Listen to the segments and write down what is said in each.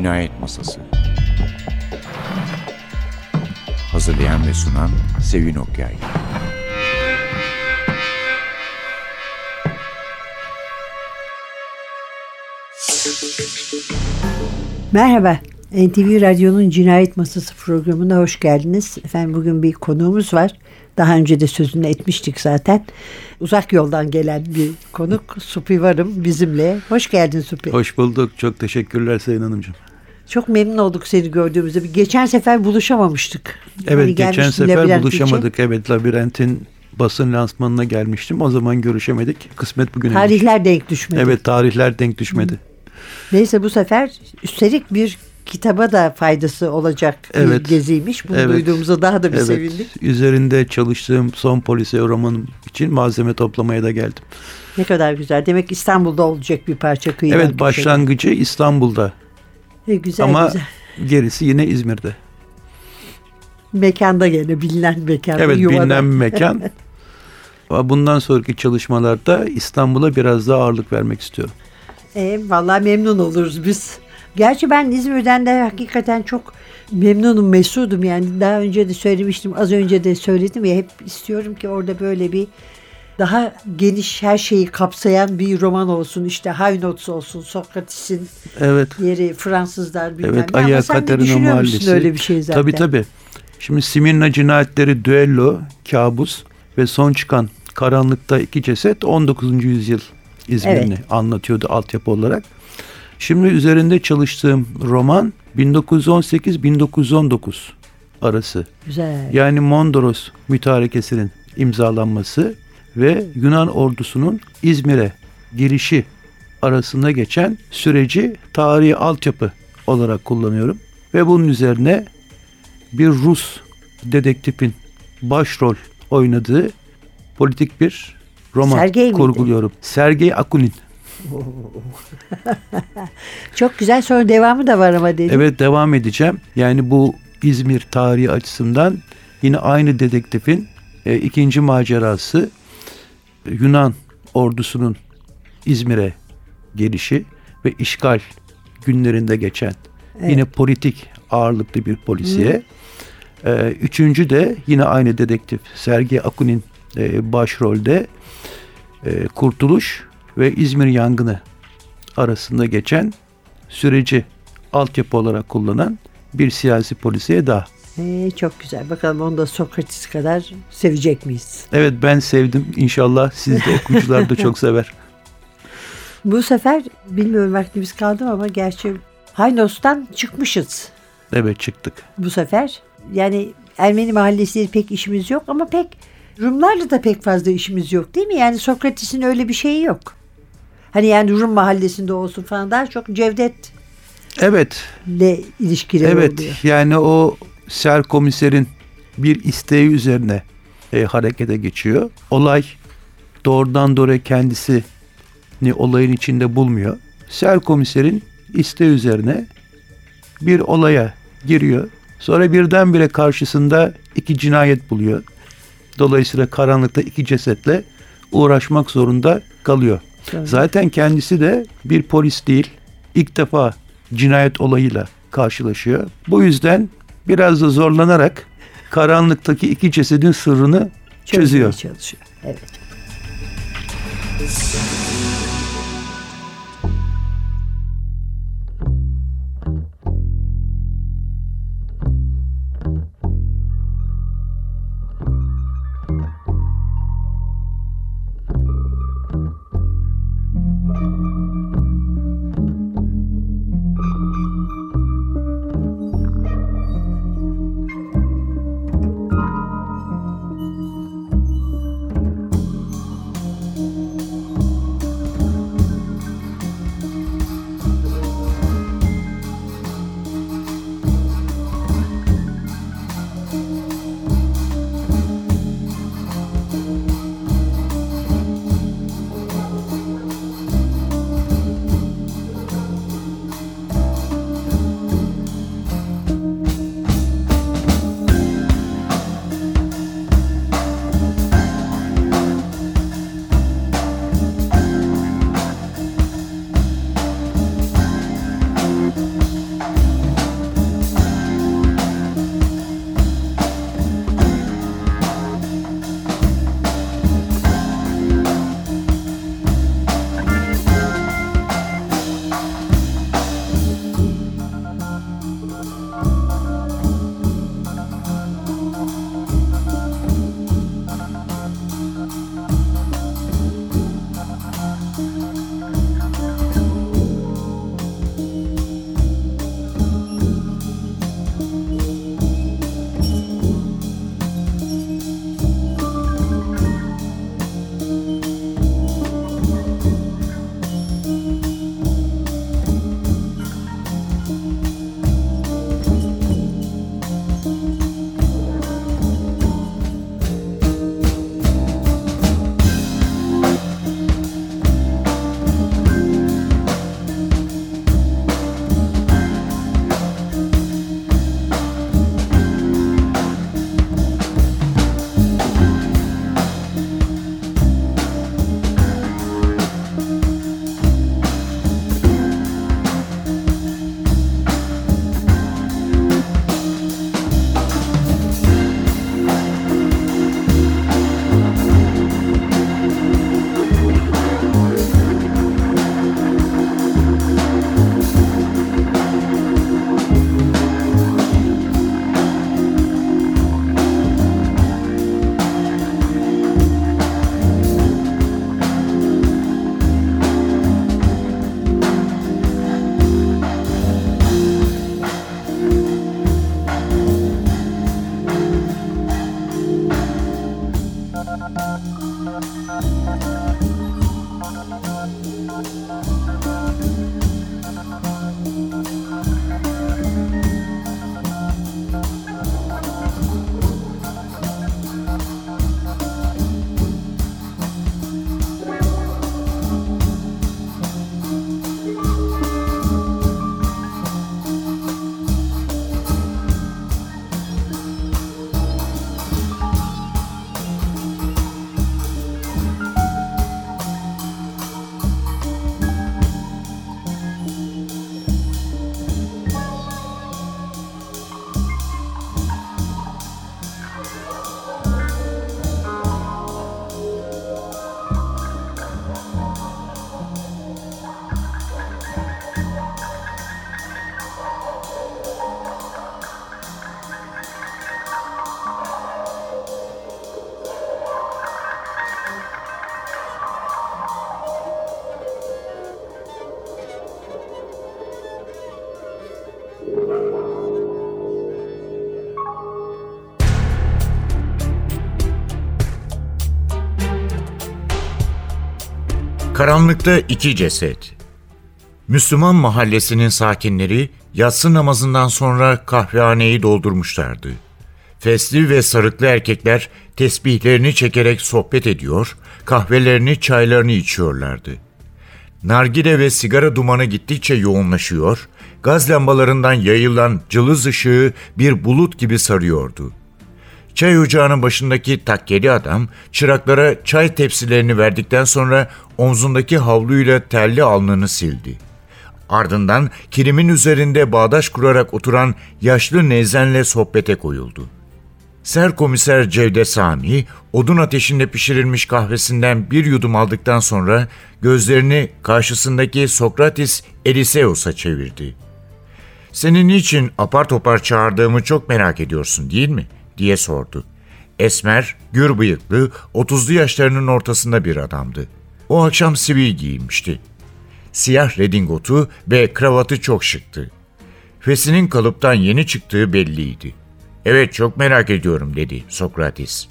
Cinayet Masası Hazırlayan ve sunan Sevin Okyay Merhaba, NTV Radyo'nun Cinayet Masası programına hoş geldiniz. Efendim bugün bir konuğumuz var. Daha önce de sözünü etmiştik zaten. Uzak yoldan gelen bir konuk Supi Varım bizimle. Hoş geldin Supi. Hoş bulduk. Çok teşekkürler Sayın Hanımcığım. Çok memnun olduk seni gördüğümüzde. Geçen sefer buluşamamıştık. Evet hani geçen sefer buluşamadık. Için. Evet Labirent'in basın lansmanına gelmiştim. O zaman görüşemedik. Kısmet bugün. Tarihler denk düşmedi. Evet tarihler denk düşmedi. Hı. Neyse bu sefer üstelik bir kitaba da faydası olacak evet. bir geziymiş. Bunu evet. duyduğumuza daha da bir evet. sevindik. Üzerinde çalıştığım son polisiye romanım için malzeme toplamaya da geldim. Ne kadar güzel. Demek İstanbul'da olacak bir parça kıyıdan. Evet başlangıcı şey. İstanbul'da. E, güzel Ama güzel. gerisi yine İzmir'de. Mekanda gene bilinen mekan. Evet yuvada. bilinen mekan. Bundan sonraki çalışmalarda İstanbul'a biraz daha ağırlık vermek istiyorum. E, vallahi memnun oluruz biz. Gerçi ben İzmir'den de hakikaten çok memnunum, mesudum. Yani daha önce de söylemiştim, az önce de söyledim ya hep istiyorum ki orada böyle bir daha geniş her şeyi kapsayan bir roman olsun. İşte High Notes olsun, Sokrates'in evet. yeri, Fransızlar bilmem evet, ne. Ama sen de düşünüyor Mahallesi. musun öyle bir şey zaten? Tabii tabii. Şimdi Simirna cinayetleri, düello, kabus ve son çıkan karanlıkta iki ceset 19. yüzyıl İzmir'ini evet. anlatıyordu altyapı olarak. Şimdi üzerinde çalıştığım roman 1918-1919 arası. Güzel. Yani Mondros mütarekesinin imzalanması ve Yunan ordusunun İzmir'e girişi arasında geçen süreci tarihi altyapı olarak kullanıyorum. Ve bunun üzerine bir Rus dedektifin başrol oynadığı politik bir roman Sergey kurguluyorum. Miydi? Sergey Akunin. Çok güzel sonra devamı da var ama dedim. Evet devam edeceğim. Yani bu İzmir tarihi açısından yine aynı dedektifin e, ikinci macerası Yunan ordusunun İzmir'e gelişi ve işgal günlerinde geçen evet. yine politik ağırlıklı bir polisiye. Ee, üçüncü de yine aynı dedektif Sergey Akunin e, başrolde e, Kurtuluş ve İzmir yangını arasında geçen süreci altyapı olarak kullanan bir siyasi polisiye daha. Ee, çok güzel. Bakalım onu da Sokrates kadar sevecek miyiz? Evet ben sevdim. İnşallah siz de okuyucular da çok sever. Bu sefer bilmiyorum vaktimiz kaldı ama gerçi Haynos'tan çıkmışız. Evet çıktık. Bu sefer yani Ermeni mahallesiyle pek işimiz yok ama pek Rumlarla da pek fazla işimiz yok değil mi? Yani Sokrates'in öyle bir şeyi yok. Hani yani Rum mahallesinde olsun falan daha çok Cevdet Evet. Le ilişkileri evet, oluyor. yani o ser komiserin bir isteği üzerine e, harekete geçiyor. Olay doğrudan doğruya kendisini olayın içinde bulmuyor. Ser komiserin isteği üzerine bir olaya giriyor. Sonra birdenbire karşısında iki cinayet buluyor. Dolayısıyla karanlıkta iki cesetle uğraşmak zorunda kalıyor. Tabii. Zaten kendisi de bir polis değil. İlk defa cinayet olayıyla karşılaşıyor. Bu yüzden biraz da zorlanarak karanlıktaki iki cesedin sırrını çözüyor. çalışıyor. Evet. Karanlıkta iki ceset. Müslüman mahallesinin sakinleri yatsı namazından sonra kahvehaneyi doldurmuşlardı. Fesli ve sarıklı erkekler tesbihlerini çekerek sohbet ediyor, kahvelerini, çaylarını içiyorlardı. Nargile ve sigara dumanı gittikçe yoğunlaşıyor, gaz lambalarından yayılan cılız ışığı bir bulut gibi sarıyordu. Çay ocağının başındaki takkeli adam çıraklara çay tepsilerini verdikten sonra omzundaki havluyla terli alnını sildi. Ardından kilimin üzerinde bağdaş kurarak oturan yaşlı Nezen'le sohbete koyuldu. Serkomiser Cevdet Sami, odun ateşinde pişirilmiş kahvesinden bir yudum aldıktan sonra gözlerini karşısındaki Sokratis Eliseus'a çevirdi. ''Senin niçin apar topar çağırdığımı çok merak ediyorsun değil mi?'' Diye sordu. Esmer, gür bıyıklı, otuzlu yaşlarının ortasında bir adamdı. O akşam sivil giyinmişti. Siyah redingotu ve kravatı çok şıktı. Fesinin kalıptan yeni çıktığı belliydi. Evet çok merak ediyorum dedi Sokrates.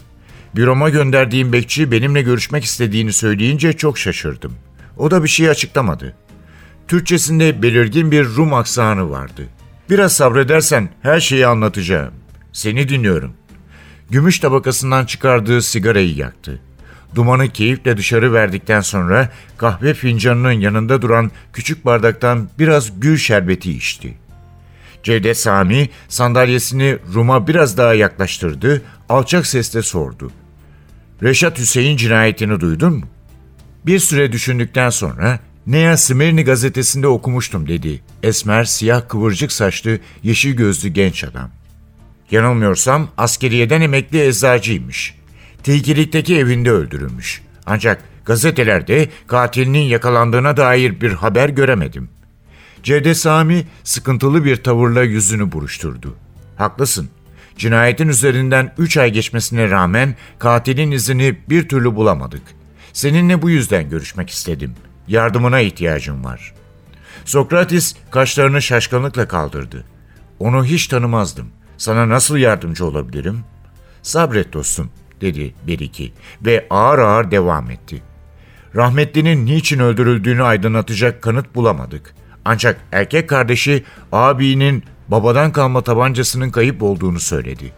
Büroma gönderdiğim bekçi benimle görüşmek istediğini söyleyince çok şaşırdım. O da bir şey açıklamadı. Türkçesinde belirgin bir Rum aksanı vardı. Biraz sabredersen her şeyi anlatacağım. Seni dinliyorum. Gümüş tabakasından çıkardığı sigarayı yaktı. Dumanı keyifle dışarı verdikten sonra kahve fincanının yanında duran küçük bardaktan biraz gül şerbeti içti. Cevdet Sami sandalyesini Rum'a biraz daha yaklaştırdı, alçak sesle sordu. Reşat Hüseyin cinayetini duydun mu? Bir süre düşündükten sonra Nea Smirni gazetesinde okumuştum dedi. Esmer, siyah kıvırcık saçlı, yeşil gözlü genç adam. Yanılmıyorsam askeriyeden emekli eczacıymış. Tilkilikteki evinde öldürülmüş. Ancak gazetelerde katilinin yakalandığına dair bir haber göremedim. Cevdet Sami sıkıntılı bir tavırla yüzünü buruşturdu. Haklısın. Cinayetin üzerinden üç ay geçmesine rağmen katilin izini bir türlü bulamadık. Seninle bu yüzden görüşmek istedim. Yardımına ihtiyacım var. Sokrates kaşlarını şaşkınlıkla kaldırdı. Onu hiç tanımazdım. Sana nasıl yardımcı olabilirim? Sabret dostum, dedi Beriki ve ağır ağır devam etti. Rahmetlinin niçin öldürüldüğünü aydınlatacak kanıt bulamadık. Ancak erkek kardeşi abinin babadan kalma tabancasının kayıp olduğunu söyledi.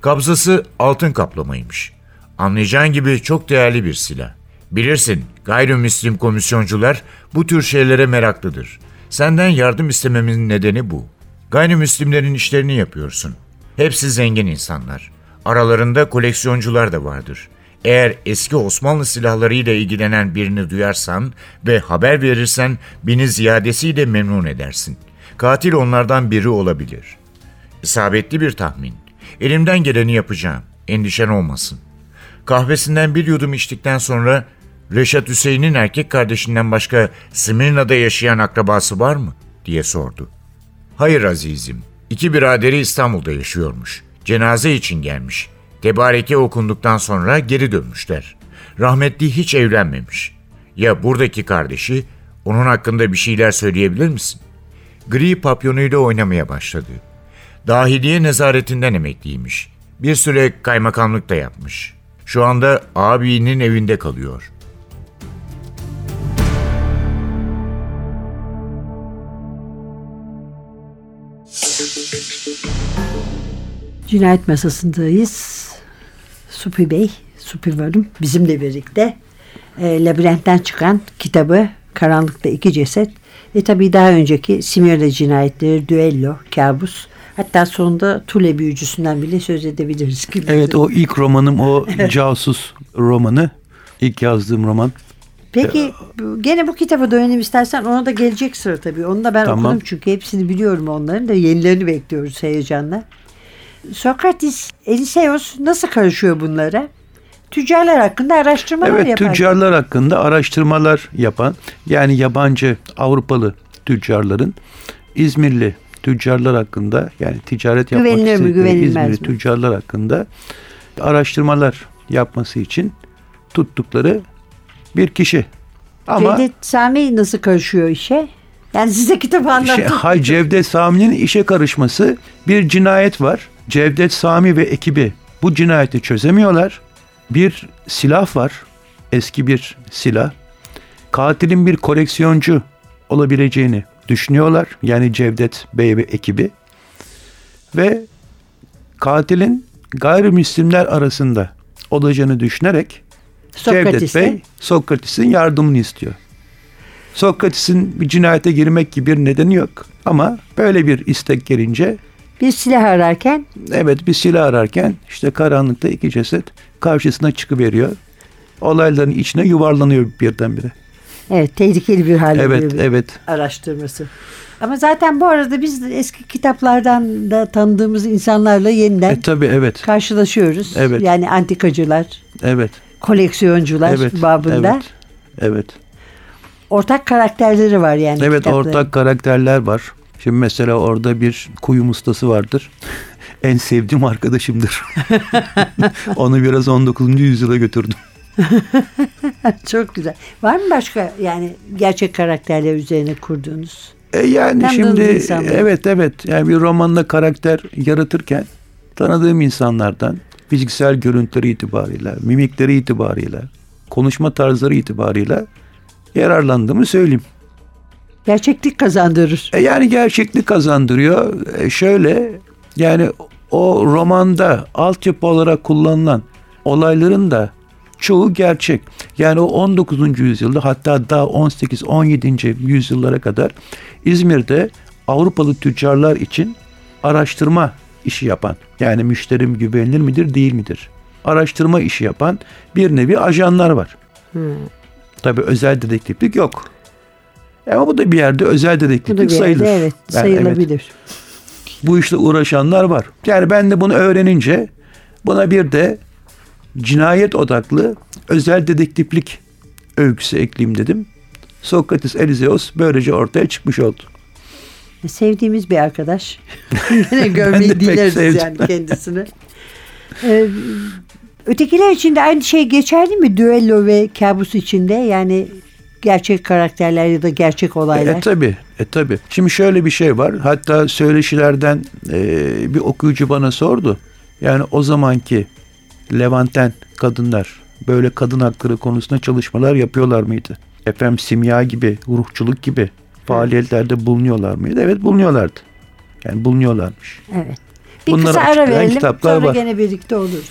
Kabzası altın kaplamaymış. Anlayacağın gibi çok değerli bir silah. Bilirsin gayrimüslim komisyoncular bu tür şeylere meraklıdır. Senden yardım istememin nedeni bu. Gayrimüslimlerin işlerini yapıyorsun. Hepsi zengin insanlar. Aralarında koleksiyoncular da vardır. Eğer eski Osmanlı silahlarıyla ilgilenen birini duyarsan ve haber verirsen beni ziyadesiyle memnun edersin. Katil onlardan biri olabilir. İsabetli bir tahmin. Elimden geleni yapacağım. Endişen olmasın. Kahvesinden bir yudum içtikten sonra Reşat Hüseyin'in erkek kardeşinden başka Smirna'da yaşayan akrabası var mı? diye sordu. Hayır azizim. İki biraderi İstanbul'da yaşıyormuş. Cenaze için gelmiş. Tebareke okunduktan sonra geri dönmüşler. Rahmetli hiç evlenmemiş. Ya buradaki kardeşi, onun hakkında bir şeyler söyleyebilir misin? Gri papyonuyla oynamaya başladı. Dahiliye nezaretinden emekliymiş. Bir süre kaymakamlık da yapmış. Şu anda abinin evinde kalıyor. Cinayet masasındayız. Supi Bey, Supi Varım bizimle birlikte e, labirentten çıkan kitabı Karanlıkta iki Ceset ve tabii daha önceki Simyole cinayetleri, düello, kabus hatta sonunda Tule büyücüsünden bile söz edebiliriz. Kim Evet o ilk romanım o casus romanı. İlk yazdığım roman. Peki gene bu kitaba dönelim istersen ona da gelecek sıra tabii. Onu da ben Tamam. okudum çünkü hepsini biliyorum onların da yenilerini bekliyoruz heyecanla. Sokrates, Eliseos nasıl karışıyor bunlara? Tüccarlar hakkında araştırmalar Evet yapar. tüccarlar hakkında araştırmalar yapan yani yabancı Avrupalı tüccarların İzmirli tüccarlar hakkında yani ticaret yapmak Güvenilir istedikleri İzmirli mi? tüccarlar hakkında araştırmalar yapması için tuttukları bir kişi. Ama Cevdet Sami nasıl karışıyor işe? Yani size kitabı anlattım. şey, hay Cevdet Sami'nin işe karışması bir cinayet var. Cevdet Sami ve ekibi bu cinayeti çözemiyorlar. Bir silah var. Eski bir silah. Katilin bir koleksiyoncu olabileceğini düşünüyorlar. Yani Cevdet Bey ve ekibi. Ve katilin gayrimüslimler arasında olacağını düşünerek Cevdet Sokrates'te. Bey Sokrates'in yardımını istiyor. Sokrates'in bir cinayete girmek gibi bir nedeni yok. Ama böyle bir istek gelince Bir silah ararken evet bir silah ararken işte karanlıkta iki ceset karşısına çıkıveriyor. Olayların içine yuvarlanıyor birdenbire. evet tehlikeli bir hal Evet, bir evet. araştırması. Ama zaten bu arada biz eski kitaplardan da tanıdığımız insanlarla yeniden E tabi evet. karşılaşıyoruz. Evet. Yani antikacılar, Evet. koleksiyoncular Evet. babında. Evet. Evet. Ortak karakterleri var yani. Evet kitapların. ortak karakterler var. Şimdi mesela orada bir kuyum ustası vardır. en sevdiğim arkadaşımdır. Onu biraz 19. yüzyıla götürdüm. Çok güzel. Var mı başka yani gerçek karakterler üzerine kurduğunuz? E yani Tanıdığınız şimdi evet evet yani bir romanda karakter yaratırken tanıdığım insanlardan fiziksel görüntüleri itibariyle, mimikleri itibariyle, konuşma tarzları itibariyle yararlandığımı söyleyeyim. Gerçeklik kazandırır. E yani gerçeklik kazandırıyor. E şöyle yani o romanda altyapı olarak kullanılan olayların da çoğu gerçek. Yani o 19. yüzyılda hatta daha 18-17. yüzyıllara kadar İzmir'de Avrupalı tüccarlar için araştırma işi yapan yani müşterim güvenilir midir değil midir? Araştırma işi yapan bir nevi ajanlar var. Tabii özel dedektiflik yok. Ama bu da bir yerde özel Bu da dedektiflik bir yerde sayılır. evet Yani evet, sayılabilir. bu işle uğraşanlar var. Yani ben de bunu öğrenince buna bir de cinayet odaklı özel dedektiflik öyküsü ekleyeyim dedim. Sokrates Elizeos böylece ortaya çıkmış oldu. Sevdiğimiz bir arkadaş. Yine pek dileriz yani kendisini. Ee, ötekiler için de aynı şey geçerli mi? Düello ve kabus içinde yani gerçek karakterler ya da gerçek olaylar. E tabi, e tabi. Şimdi şöyle bir şey var. Hatta söyleşilerden e, bir okuyucu bana sordu. Yani o zamanki Levanten kadınlar böyle kadın hakları konusunda çalışmalar yapıyorlar mıydı? Efendim simya gibi, ruhçuluk gibi faaliyetlerde bulunuyorlar mıydı? Evet bulunuyorlardı. Yani bulunuyorlarmış. Evet. Bir Bunları kısa ara verelim kitaplar sonra var. gene birlikte oluruz.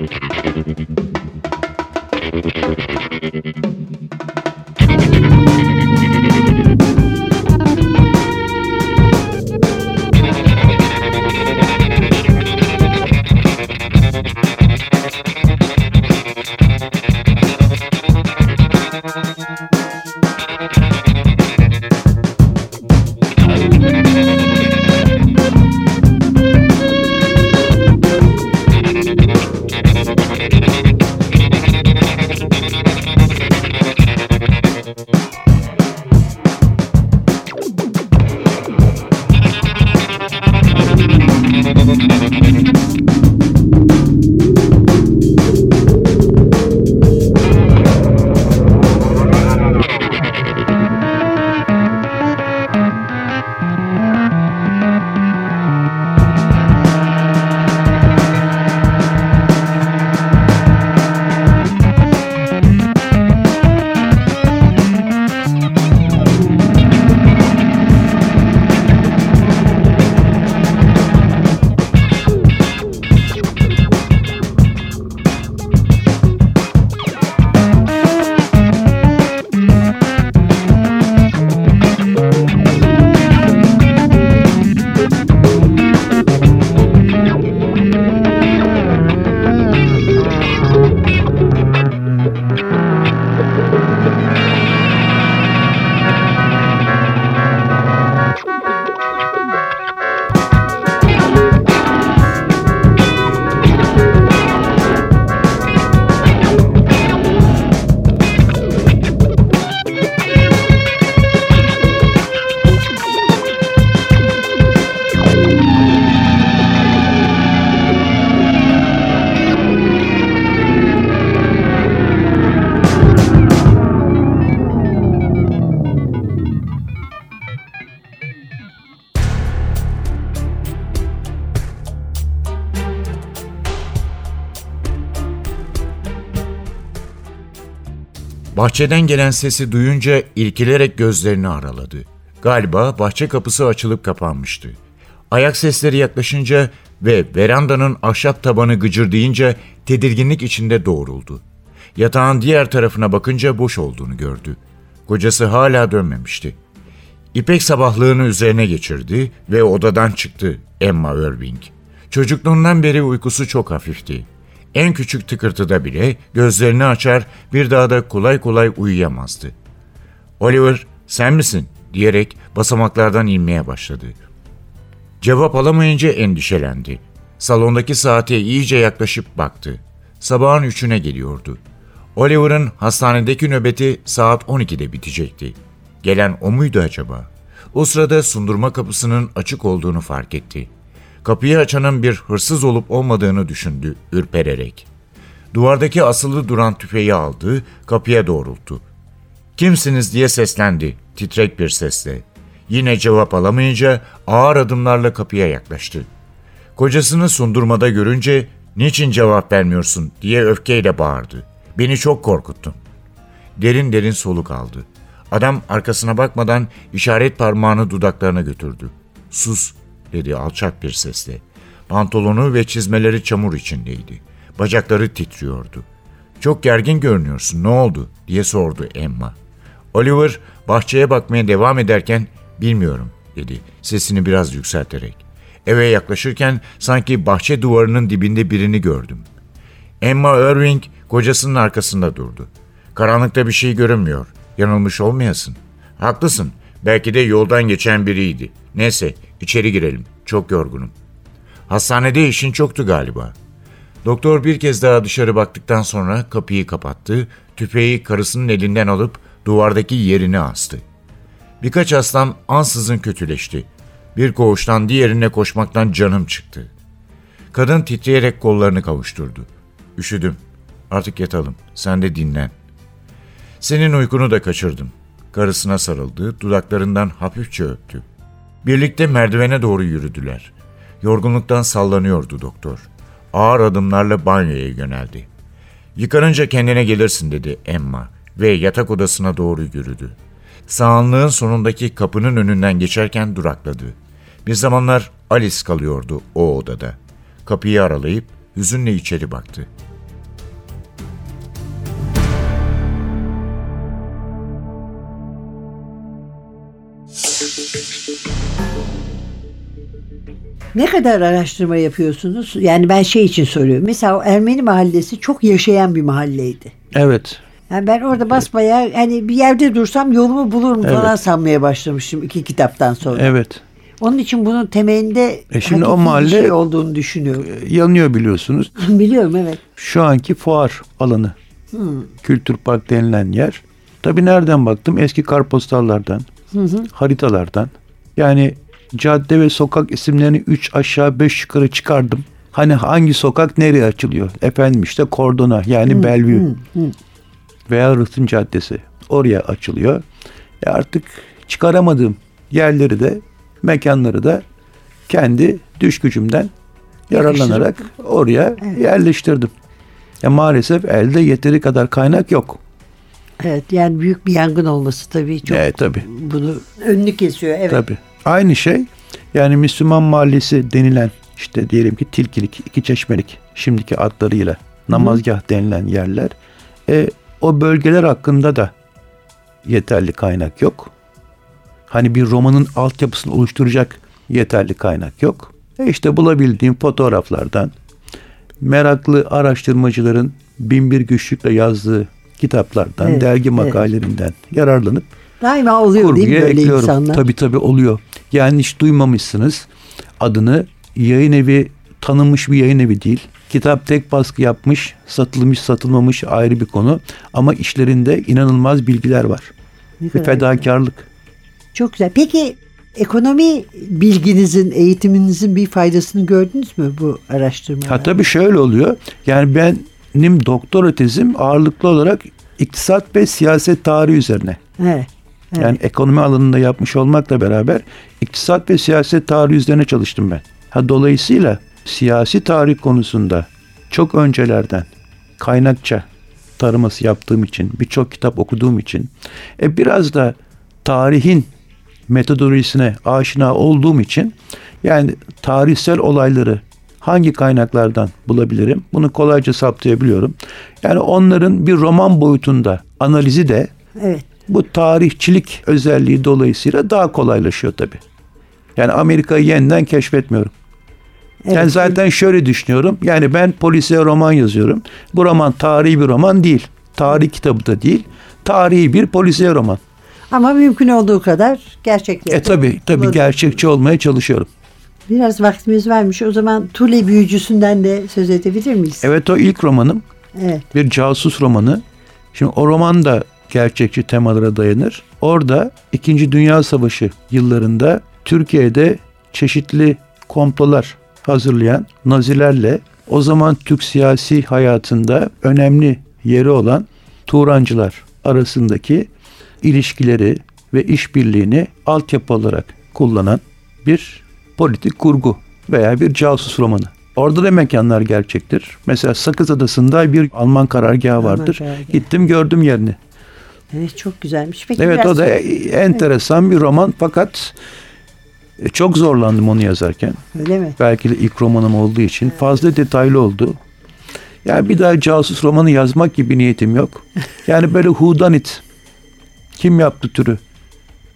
Bahçeden gelen sesi duyunca irkilerek gözlerini araladı. Galiba bahçe kapısı açılıp kapanmıştı. Ayak sesleri yaklaşınca ve verandanın ahşap tabanı gıcırdayınca tedirginlik içinde doğruldu. Yatağın diğer tarafına bakınca boş olduğunu gördü. Kocası hala dönmemişti. İpek sabahlığını üzerine geçirdi ve odadan çıktı Emma Irving. Çocukluğundan beri uykusu çok hafifti. En küçük tıkırtıda bile gözlerini açar bir daha da kolay kolay uyuyamazdı. Oliver sen misin diyerek basamaklardan inmeye başladı. Cevap alamayınca endişelendi. Salondaki saate iyice yaklaşıp baktı. Sabahın üçüne geliyordu. Oliver'ın hastanedeki nöbeti saat 12'de bitecekti. Gelen o muydu acaba? O sırada sundurma kapısının açık olduğunu fark etti. Kapıyı açanın bir hırsız olup olmadığını düşündü ürpererek. Duvardaki asılı duran tüfeği aldı, kapıya doğrulttu. Kimsiniz diye seslendi titrek bir sesle. Yine cevap alamayınca ağır adımlarla kapıya yaklaştı. Kocasını sundurmada görünce niçin cevap vermiyorsun diye öfkeyle bağırdı. Beni çok korkuttun. Derin derin soluk aldı. Adam arkasına bakmadan işaret parmağını dudaklarına götürdü. Sus dedi alçak bir sesle. Pantolonu ve çizmeleri çamur içindeydi. Bacakları titriyordu. Çok gergin görünüyorsun ne oldu diye sordu Emma. Oliver bahçeye bakmaya devam ederken bilmiyorum dedi sesini biraz yükselterek. Eve yaklaşırken sanki bahçe duvarının dibinde birini gördüm. Emma Irving kocasının arkasında durdu. Karanlıkta bir şey görünmüyor. Yanılmış olmayasın. Haklısın. Belki de yoldan geçen biriydi. Neyse içeri girelim. Çok yorgunum. Hastanede işin çoktu galiba. Doktor bir kez daha dışarı baktıktan sonra kapıyı kapattı, tüfeği karısının elinden alıp duvardaki yerine astı. Birkaç hastam ansızın kötüleşti. Bir koğuştan diğerine koşmaktan canım çıktı. Kadın titreyerek kollarını kavuşturdu. Üşüdüm. Artık yatalım. Sen de dinlen. Senin uykunu da kaçırdım. Karısına sarıldı, dudaklarından hafifçe öptü. Birlikte merdivene doğru yürüdüler. Yorgunluktan sallanıyordu doktor. Ağır adımlarla banyoya yöneldi. Yıkanınca kendine gelirsin dedi Emma ve yatak odasına doğru yürüdü. Sağanlığın sonundaki kapının önünden geçerken durakladı. Bir zamanlar Alice kalıyordu o odada. Kapıyı aralayıp hüzünle içeri baktı. Ne kadar araştırma yapıyorsunuz? Yani ben şey için soruyorum. Mesela Ermeni mahallesi çok yaşayan bir mahalleydi. Evet. Yani ben orada basbayağı hani bir yerde dursam yolumu bulurum Evet. falan sanmaya başlamıştım iki kitaptan sonra. Evet. Onun için bunun temelinde E şimdi o mahalle- şey olduğunu düşünüyorum. Yanıyor biliyorsunuz. Biliyorum evet. Şu anki fuar alanı. Kültür Park denilen yer. Tabii nereden baktım? Eski kartpostallardan, haritalardan. Yani cadde ve sokak isimlerini 3 aşağı 5 yukarı çıkardım. Hani hangi sokak nereye açılıyor? Efendim işte Kordona yani Bellevue veya Rıhtım Caddesi oraya açılıyor. E artık çıkaramadığım yerleri de mekanları da kendi düş gücümden yararlanarak oraya yerleştirdim. Ya maalesef elde yeteri kadar kaynak yok. Evet yani büyük bir yangın olması tabii çok Evet tabii. bunu önünü kesiyor. Evet. Tabii. Aynı şey yani Müslüman Mahallesi denilen işte diyelim ki Tilkilik, iki Çeşmelik şimdiki adlarıyla namazgah denilen yerler. E, o bölgeler hakkında da yeterli kaynak yok. Hani bir romanın altyapısını oluşturacak yeterli kaynak yok. E işte bulabildiğim fotoğraflardan, meraklı araştırmacıların binbir güçlükle yazdığı kitaplardan, Evet, dergi evet. makalelerinden yararlanıp Daima oluyor değil mi böyle ekliyorum. insanlar? Tabii tabii oluyor. Yani hiç duymamışsınız adını yayın evi tanınmış bir yayın evi değil. Kitap tek baskı yapmış, satılmış satılmamış ayrı bir konu. Ama işlerinde inanılmaz bilgiler var. Ne Bir kadar fedakarlık. Çok güzel. Peki ekonomi bilginizin, eğitiminizin bir faydasını gördünüz mü bu araştırmada? Ha tabii şöyle oluyor. Yani benim doktora tezim ağırlıklı olarak iktisat ve siyaset tarihi üzerine. Evet. Evet. Yani ekonomi alanında yapmış olmakla beraber iktisat ve siyaset tarihi üzerine çalıştım ben. Ha dolayısıyla siyasi tarih konusunda çok öncelerden kaynakça taraması yaptığım için, birçok kitap okuduğum için, e, biraz da tarihin metodolojisine aşina olduğum için yani tarihsel olayları hangi kaynaklardan bulabilirim? Bunu kolayca saptayabiliyorum. Yani onların bir roman boyutunda analizi de Evet. Bu tarihçilik özelliği dolayısıyla daha kolaylaşıyor tabii. Yani Amerika'yı yeniden keşfetmiyorum. evet. Yani zaten şöyle düşünüyorum. Yani ben polisiye roman yazıyorum. Bu roman tarihi bir roman değil. Tarih kitabı da değil. Tarihi bir polisiye roman. Ama mümkün olduğu kadar gerçekleri. E tabi tabi gerçekçi olmaya çalışıyorum. Biraz vaktimiz varmış. O zaman Tule Büyücüsü'nden de söz edebilir miyiz? Evet o ilk romanım. Evet. Bir casus romanı. Şimdi o roman da gerçekçi temalara dayanır. Orada 2. Dünya Savaşı yıllarında Türkiye'de çeşitli komplolar hazırlayan Nazilerle o zaman Türk siyasi hayatında önemli yeri olan Turancılar arasındaki ilişkileri ve işbirliğini altyapı olarak kullanan bir politik kurgu veya bir casus romanı. Orada da mekanlar gerçektir. Mesela Sakız Adası'nda bir Alman karargahı vardır. Gittim gördüm yerini. Evet çok güzelmiş. Peki Evet biraz o da enteresan bir roman fakat e, çok zorlandım onu yazarken. öyle mi? Belki de ilk romanım olduğu için fazla detaylı oldu. Yani bir daha casus romanı yazmak gibi niyetim yok. Yani böyle hudanit kim yaptı türü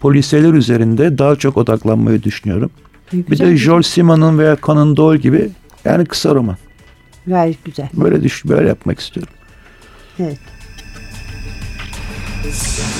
polisiyeler üzerinde daha çok odaklanmayı düşünüyorum. Bir Güzel, de güzel. George Simon'un veya Conan Doyle gibi yani kısa roman. Gayet güzel. Böyle düş böyle yapmak istiyorum. Evet. this.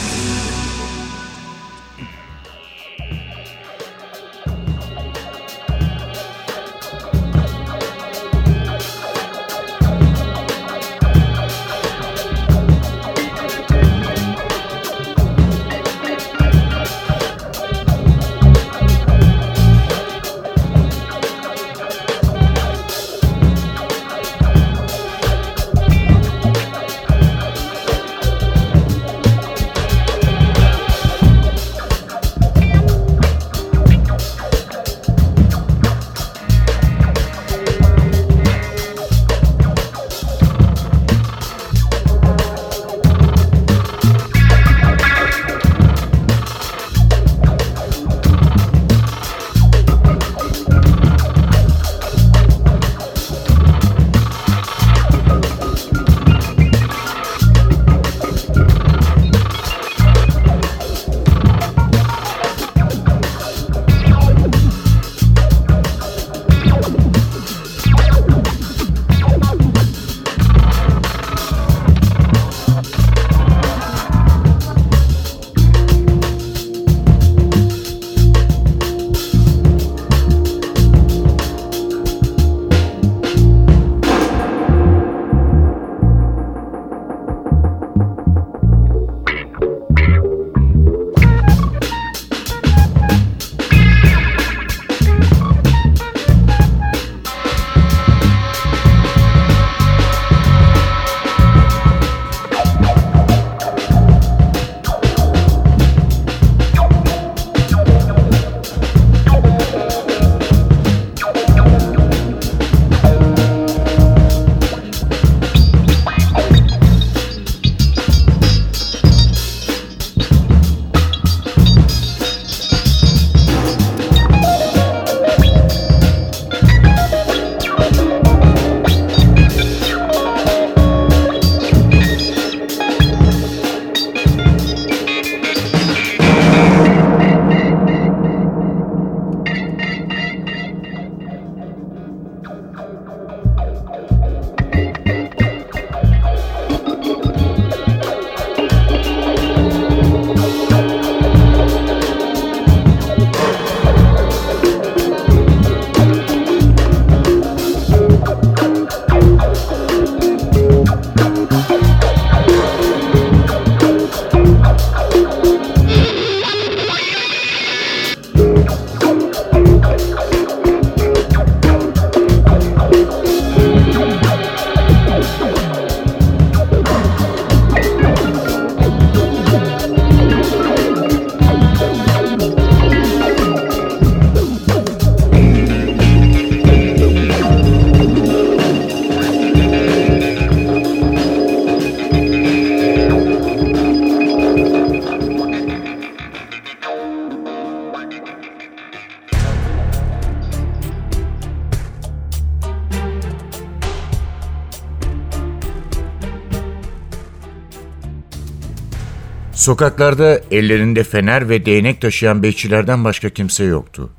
Sokaklarda ellerinde fener ve değnek taşıyan bekçilerden başka kimse yoktu.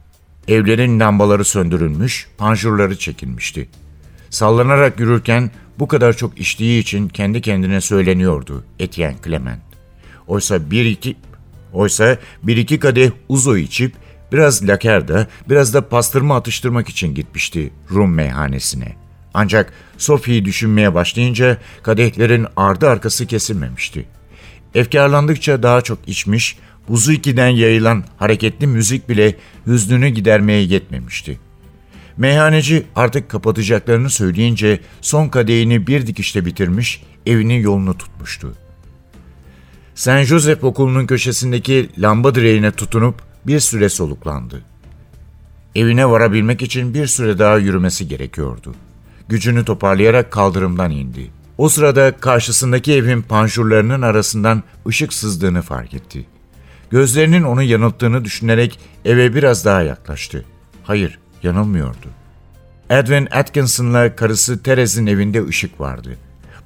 Evlerin lambaları söndürülmüş, panjurları çekilmişti. Sallanarak yürürken bu kadar çok içtiği için kendi kendine söyleniyordu Etienne Clement. Oysa bir iki oysa bir iki kadeh uzo içip biraz lakerda, biraz da pastırma atıştırmak için gitmişti Rum meyhanesine. Ancak Sophie'yi düşünmeye başlayınca kadehlerin ardı arkası kesilmemişti. Efkarlandıkça daha çok içmiş, buzu ikiden yayılan hareketli müzik bile hüznünü gidermeye yetmemişti. Meyhaneci artık kapatacaklarını söyleyince son kadehini bir dikişte bitirmiş, evinin yolunu tutmuştu. Saint Joseph okulunun köşesindeki lamba direğine tutunup bir süre soluklandı. Evine varabilmek için bir süre daha yürümesi gerekiyordu. Gücünü toparlayarak kaldırımdan indi. O sırada karşısındaki evin panjurlarının arasından ışık sızdığını fark etti. Gözlerinin onu yanılttığını düşünerek eve biraz daha yaklaştı. Hayır, yanılmıyordu. Edwin Atkinson'la karısı Teres'in evinde ışık vardı.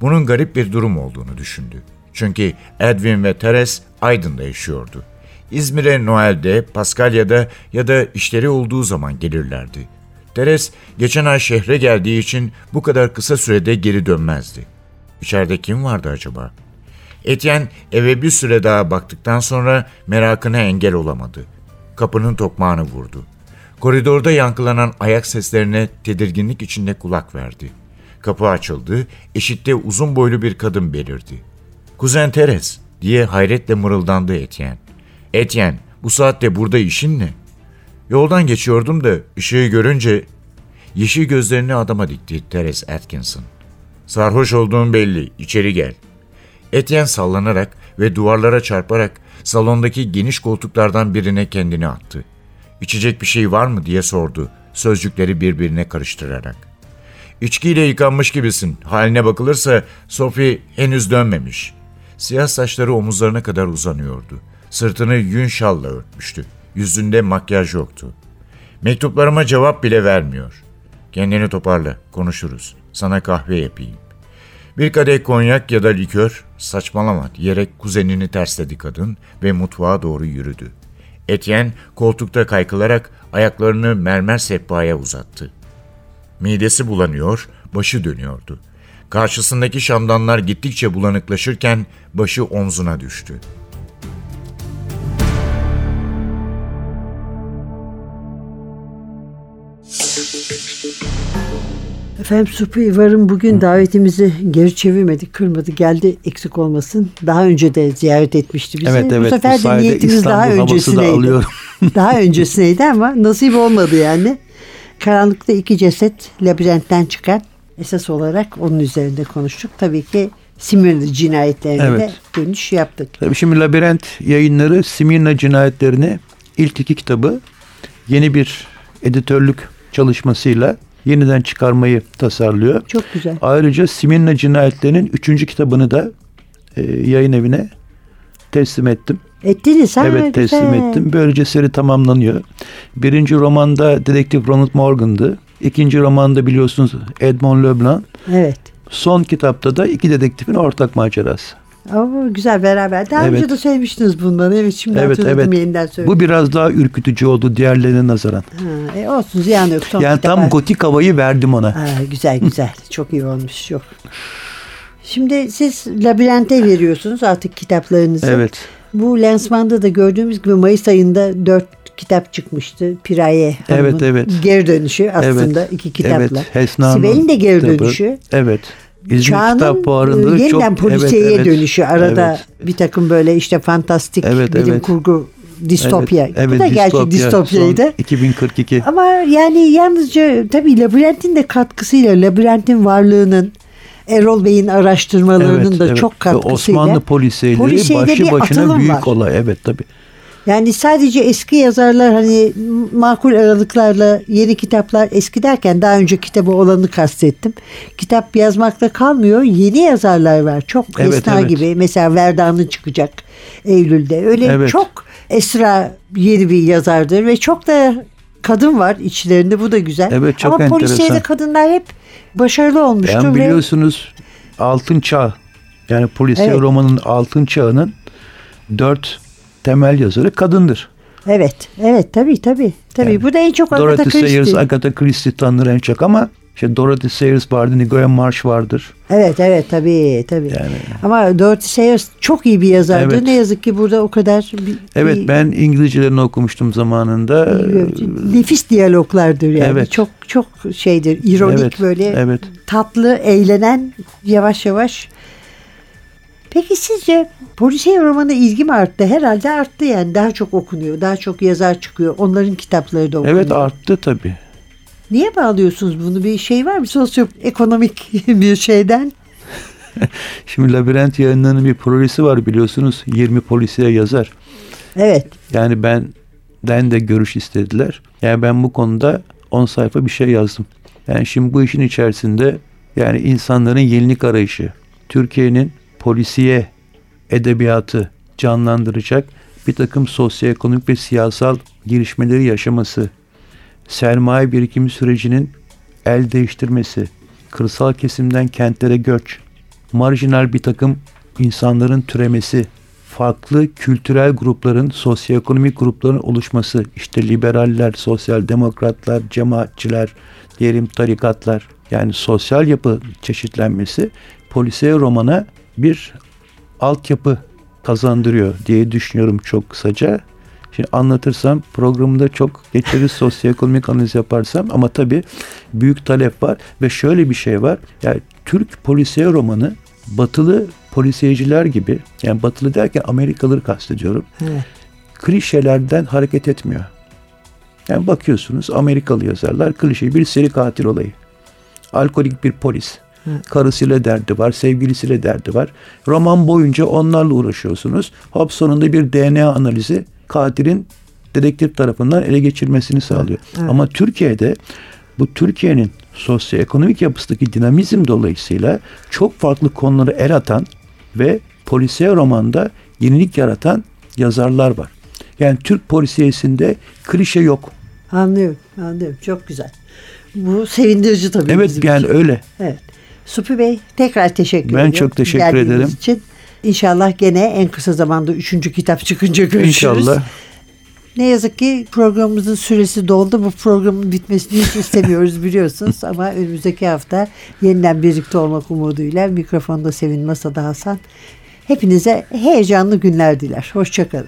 Bunun garip bir durum olduğunu düşündü. Çünkü Edwin ve Teres Aydın'da yaşıyordu. İzmir'e Noel'de, Paskalya'da ya da işleri olduğu zaman gelirlerdi. Teres geçen ay şehre geldiği için bu kadar kısa sürede geri dönmezdi. İçeride kim vardı acaba? Etienne eve bir süre daha baktıktan sonra merakına engel olamadı. Kapının tokmağını vurdu. Koridorda yankılanan ayak seslerine tedirginlik içinde kulak verdi. Kapı açıldı, eşitte uzun boylu bir kadın belirdi. Kuzen Teres diye hayretle mırıldandı Etienne. Etienne bu saatte burada işin ne? Yoldan geçiyordum da ışığı görünce yeşil gözlerini adama dikti Teres Atkinson. Sarhoş olduğun belli, içeri gel. Etienne sallanarak ve duvarlara çarparak salondaki geniş koltuklardan birine kendini attı. İçecek bir şey var mı diye sordu, sözcükleri birbirine karıştırarak. İçkiyle yıkanmış gibisin. Haline bakılırsa Sophie henüz dönmemiş. Siyah saçları omuzlarına kadar uzanıyordu. Sırtını yün şalla örtmüştü. Yüzünde makyaj yoktu. Mektuplarıma cevap bile vermiyor. Kendini toparla, konuşuruz. Sana kahve yapayım. Bir kadeh konyak ya da likör, saçmalama diyerek kuzenini tersledi kadın ve mutfağa doğru yürüdü. Etienne koltukta kaykılarak ayaklarını mermer sehpaya uzattı. Midesi bulanıyor, başı dönüyordu. Karşısındaki şamdanlar gittikçe bulanıklaşırken başı omzuna düştü. Efendim Supi Varım bugün davetimizi geri çevirmedi, kırmadı, geldi eksik olmasın. Daha önce de ziyaret etmişti bizi. Evet evet bu sefer de sayede niyetimiz daha İstanbul havası da öncesindeydi. alıyorum. daha öncesindeydi ama nasip olmadı yani. Karanlıkta iki ceset labirentten çıkan esas olarak onun üzerinde konuştuk. Tabii ki Simirna cinayetlerine Evet. de dönüş yaptık. Tabii şimdi Labirent yayınları Simirna cinayetlerini ilk iki kitabı yeni bir editörlük çalışmasıyla yeniden çıkarmayı tasarlıyor. Çok güzel. Ayrıca Simirna cinayetlerinin üçüncü kitabını da e, yayın evine teslim ettim. Ettiniz ha? evet teslim güzel. ettim. Böylece seri tamamlanıyor. Birinci romanda dedektif Ronald Morgan'dı. İkinci romanda biliyorsunuz Edmond Leblanc. Evet. Son kitapta da iki dedektifin ortak macerası. Oo, güzel beraber. Daha Evet. önce de söylemiştiniz bunları. Evet şimdi Evet evet. yeniden söyledim. Bu biraz daha ürkütücü oldu diğerlerine nazaran. Ha, e olsun ziyan yok. Son yani tam var. gotik havayı verdim ona. Ha, güzel güzel. Çok iyi olmuş. Çok. Şimdi siz labirente veriyorsunuz artık kitaplarınızı. Evet. Bu lansmanda da gördüğümüz gibi Mayıs ayında dört kitap çıkmıştı. Piraye Hanım'ın Evet, evet. geri dönüşü aslında evet. iki kitapla. Evet. Sibel'in de geri dönüşü. Evet. İzmir Çağının Kitap Fuarı'nda yeniden çok polisiyeye evet, evet. dönüşü. Arada Evet. bir takım böyle işte fantastik Evet, bilim evet. kurgu distopya. Evet, evet, Bu da gerçi distopya. distopyaydı. Son 2042. Ama yani yalnızca tabii labirentin de katkısıyla labirentin varlığının Erol Bey'in araştırmalarının Evet, da evet. çok Ve katkısıyla. Osmanlı polisiyeli Polisiyede başı başına büyük var. olay. Evet tabii. Yani sadece eski yazarlar hani makul aralıklarla yeni kitaplar eski derken daha önce kitabı olanı kastettim. Kitap yazmakta kalmıyor. Yeni yazarlar var. Çok Evet, Esna evet. gibi. Mesela Verda'nın çıkacak Eylül'de. Öyle Evet. çok Esra yeni bir yazardır ve çok da kadın var içlerinde. Bu da güzel. Evet, çok Ama polisiyede enteresan. kadınlar hep başarılı olmuştur. Yani ve biliyorsunuz altın çağ yani polisiye Evet. romanın altın çağının dört temel yazarı kadındır. Evet, evet tabii tabii. Tabii Yani bu da en çok Agatha Dorothy Christie. Sayers, Agatha Christie tanınır en çok ama işte Dorothy Sayers vardı, Nigoya Marsh vardır. Evet evet tabii tabii. Yani Ama Dorothy Sayers çok iyi bir yazardı. Evet. Ne yazık ki burada o kadar bir, evet bir- ben İngilizcelerini okumuştum zamanında. nefis diyaloglardır yani. Evet. Çok çok şeydir. ironik Evet, böyle evet. tatlı, eğlenen yavaş yavaş. Peki sizce polisiye romana ilgi mi arttı? Herhalde arttı yani. Daha çok okunuyor. Daha çok yazar çıkıyor. Onların kitapları da okunuyor. Evet arttı tabii. Niye bağlıyorsunuz bunu? Bir şey var mı? Sosyoekonomik bir şeyden. Şimdi Labirent yayınlarının bir projesi var biliyorsunuz. 20 polisiye yazar. Evet. Yani benden de görüş istediler. Yani ben bu konuda 10 sayfa bir şey yazdım. Yani şimdi bu işin içerisinde yani insanların yenilik arayışı, Türkiye'nin polisiye edebiyatı canlandıracak bir takım sosyoekonomik ve siyasal girişmeleri yaşaması, sermaye birikimi sürecinin el değiştirmesi, kırsal kesimden kentlere göç, marjinal bir takım insanların türemesi, farklı kültürel grupların, sosyoekonomik grupların oluşması, işte liberaller, sosyal demokratlar, cemaatçiler, diyelim tarikatlar, yani sosyal yapı çeşitlenmesi polisiye romana bir altyapı kazandırıyor diye düşünüyorum çok kısaca. Şimdi anlatırsam programda çok geçeriz sosyoekonomik analiz yaparsam ama tabii büyük talep var ve şöyle bir şey var. Yani Türk polisiye romanı batılı polisiyeciler gibi yani batılı derken Amerikalıları kastediyorum. Evet. Klişelerden hareket etmiyor. Yani bakıyorsunuz Amerikalı yazarlar klişe bir seri katil olayı. Alkolik bir polis. Karısıyla derdi var, sevgilisiyle derdi var. Roman boyunca onlarla uğraşıyorsunuz. Hop sonunda bir DNA analizi katilin dedektif tarafından ele geçirmesini sağlıyor. Ama Türkiye'de bu Türkiye'nin sosyoekonomik yapısındaki dinamizm dolayısıyla çok farklı konuları el atan ve polisiye romanda yenilik yaratan yazarlar var. Yani Türk polisiyesinde klişe yok. Anlıyorum. Anlıyorum. Çok güzel. Bu sevindirici tabii. Evet yani için. öyle. Evet. Supi Bey tekrar teşekkür Ben ediyorum. çok teşekkür geldiğiniz ederim. için. İnşallah gene en kısa zamanda üçüncü kitap çıkınca görüşürüz. İnşallah. Ne yazık ki programımızın süresi doldu. Bu programın bitmesini hiç istemiyoruz biliyorsunuz. Ama önümüzdeki hafta yeniden birlikte olmak umuduyla mikrofonda Sevin Masada Hasan. Hepinize heyecanlı günler diler. Hoşçakalın.